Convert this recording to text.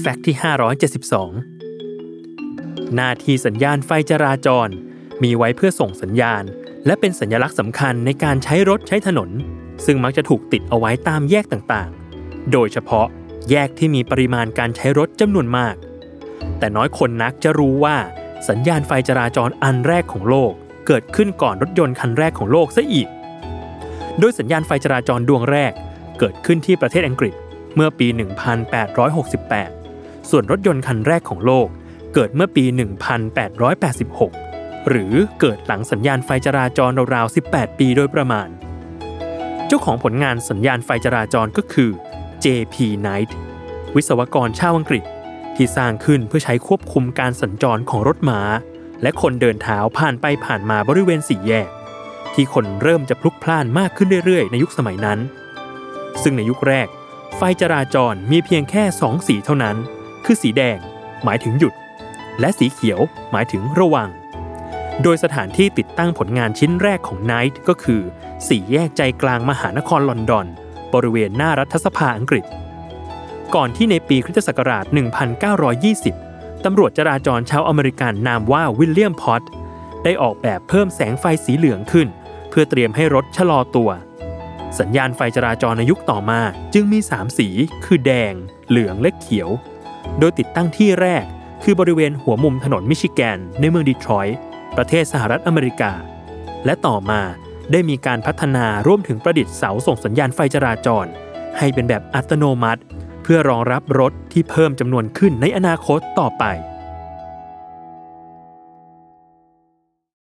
แฟกต์ที่ 572 หน้าที่สัญญาณไฟจราจร มีไว้เพื่อส่งสัญญาณ และเป็นสัญลักษณ์สำคัญในการใช้รถใช้ถนน ซึ่งมักจะถูกติดเอาไว้ตามแยกต่างๆ โดยเฉพาะแยกที่มีปริมาณการใช้รถจำนวนมาก แต่น้อยคนนักจะรู้ว่า สัญญาณไฟจราจรอันแรกของโลก เกิดขึ้นก่อนรถยนต์คันแรกของโลกซะอีก โดยสัญญาณไฟจราจรดวงแรกเกิดขึ้นที่ประเทศอังกฤษเมื่อปี 1868 ส่วนรถยนต์คันแรกของโลก เกิดเมื่อปี 1886 หรือเกิดหลังสัญญาณไฟจราจรราวๆ 18 ปีโดยประมาณ เจ้าของผลงานสัญญาณไฟจราจรก็คือ J.P. Knight วิศวกรชาวอังกฤษ ที่สร้างขึ้นเพื่อใช้ควบคุมการสัญจรของรถม้า และคนเดินเท้าผ่านไปผ่านมาบริเวณสี่แยก ที่คนเริ่มจะพลุกพล่านมากขึ้นเรื่อยๆ ในยุคสมัยนั้น ซึ่งในยุคแรก ไฟจราจรมีเพียงแค่สองสีเท่านั้น คือสีแดง หมายถึงหยุด และสีเขียวหมายถึงระวัง โดยสถานที่ติดตั้งผลงานชิ้นแรกของไนท์ก็คือ สี่แยกใจกลางมหานครลอนดอน บริเวณหน้ารัฐสภาอังกฤษ ก่อนที่ในปีคริสตศักราช 1920 ตำรวจจราจรชาวอเมริกันนามว่าวิลเลียมพอตได้ออกแบบเพิ่มแสงไฟสีเหลืองขึ้น เพื่อเตรียมให้รถชะลอตัว สัญญาณไฟจราจรในยุคต่อมาจึงมี 3 สี คือแดง เหลืองและเขียว โดยติดตั้งที่แรก คือบริเวณหัวมุมถนนมิชิแกน ในเมืองดีทรอยต์ประเทศสหรัฐอเมริกา และต่อมาได้มีการพัฒนาร่วมถึงประดิษฐ์เสาส่งสัญญาณไฟจราจร ให้เป็นแบบอัตโนมัติ เพื่อรองรับรถที่เพิ่มจำนวนขึ้นในอนาคตต่อไป